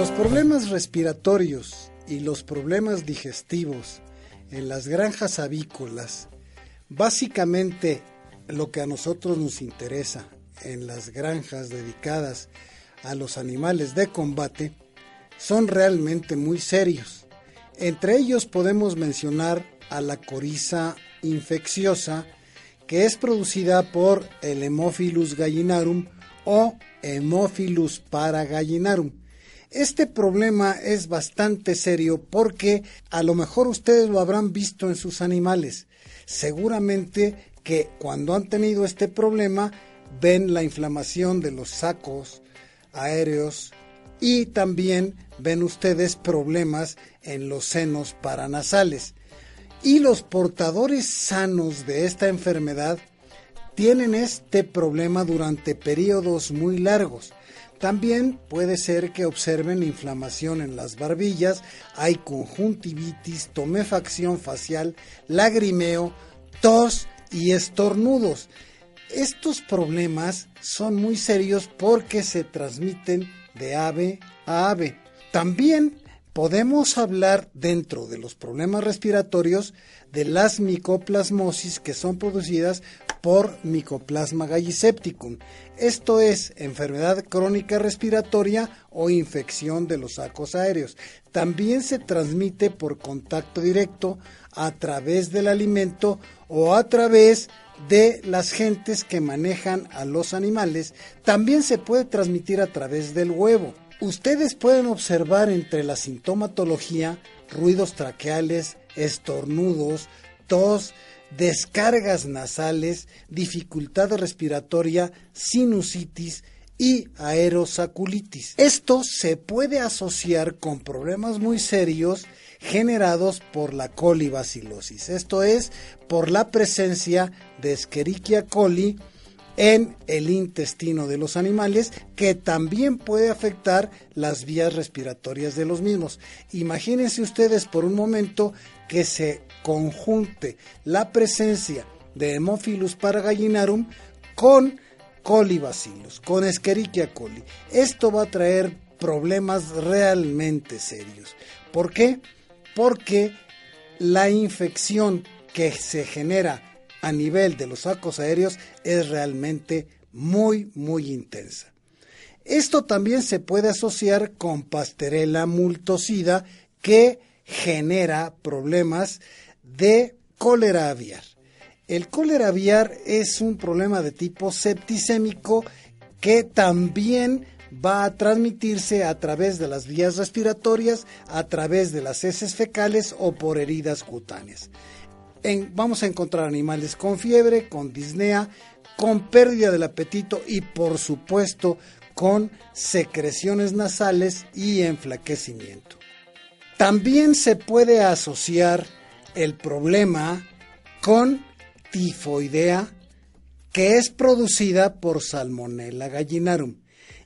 Los problemas respiratorios y los problemas digestivos en las granjas avícolas, básicamente lo que a nosotros nos interesa en las granjas dedicadas a los animales de combate, son realmente muy serios. Entre ellos podemos mencionar a la coriza infecciosa, que es producida por el Hemophilus gallinarum o Hemophilus paragallinarum. Este problema es bastante serio porque a lo mejor ustedes lo habrán visto en sus animales. Seguramente que cuando han tenido este problema ven la inflamación de los sacos aéreos y también ven ustedes problemas en los senos paranasales. Y los portadores sanos de esta enfermedad tienen este problema durante periodos muy largos. También puede ser que observen inflamación en las barbillas, hay conjuntivitis, tomefacción facial, lagrimeo, tos y estornudos. Estos problemas son muy serios porque se transmiten de ave a ave. También podemos hablar dentro de los problemas respiratorios de las micoplasmosis que son producidas por Mycoplasma gallisepticum. Esto es enfermedad crónica respiratoria o infección de los sacos aéreos. También se transmite por contacto directo a través del alimento o a través de las gentes que manejan a los animales. También se puede transmitir a través del huevo. Ustedes pueden observar entre la sintomatología ruidos traqueales, estornudos, tos, descargas nasales, dificultad respiratoria, sinusitis y aerosaculitis. Esto se puede asociar con problemas muy serios generados por la colibacilosis, esto es, por la presencia de Escherichia coli en el intestino de los animales, que también puede afectar las vías respiratorias de los mismos. Imagínense ustedes por un momento que se conjunte la presencia de Hemophilus paragallinarum con colibacillus, con Escherichia coli. Esto va a traer problemas realmente serios. ¿Por qué? Porque la infección que se genera a nivel de los sacos aéreos es realmente muy, muy intensa. Esto también se puede asociar con Pasterella multocida que genera problemas de cólera aviar. El cólera aviar es un problema de tipo septicémico que también va a transmitirse a través de las vías respiratorias, a través de las heces fecales o por heridas cutáneas vamos a encontrar animales con fiebre, con disnea, con pérdida del apetito y por supuesto con secreciones nasales y enflaquecimiento. También se puede asociar el problema con tifoidea que es producida por Salmonella gallinarum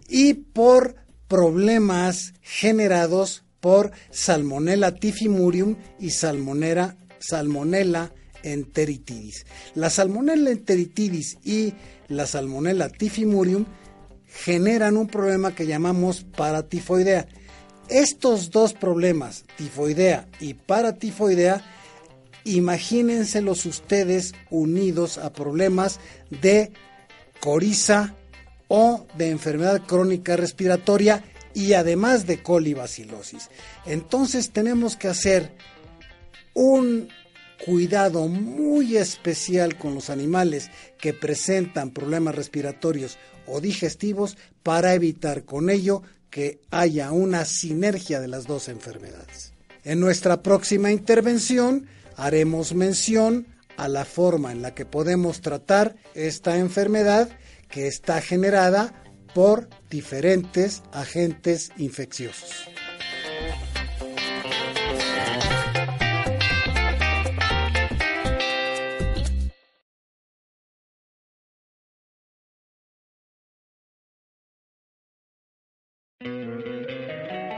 y por problemas generados por Salmonella tifimurium y Salmonella Salmonella enteritidis. La Salmonella enteritidis y la Salmonella tifimurium generan un problema que llamamos paratifoidea. Estos dos problemas, tifoidea y paratifoidea, imagínenselos ustedes unidos a problemas de coriza o de enfermedad crónica respiratoria y además de colibacilosis. Entonces tenemos que hacer un cuidado muy especial con los animales que presentan problemas respiratorios o digestivos para evitar con ello que haya una sinergia de las dos enfermedades. En nuestra próxima intervención haremos mención a la forma en la que podemos tratar esta enfermedad que está generada por diferentes agentes infecciosos.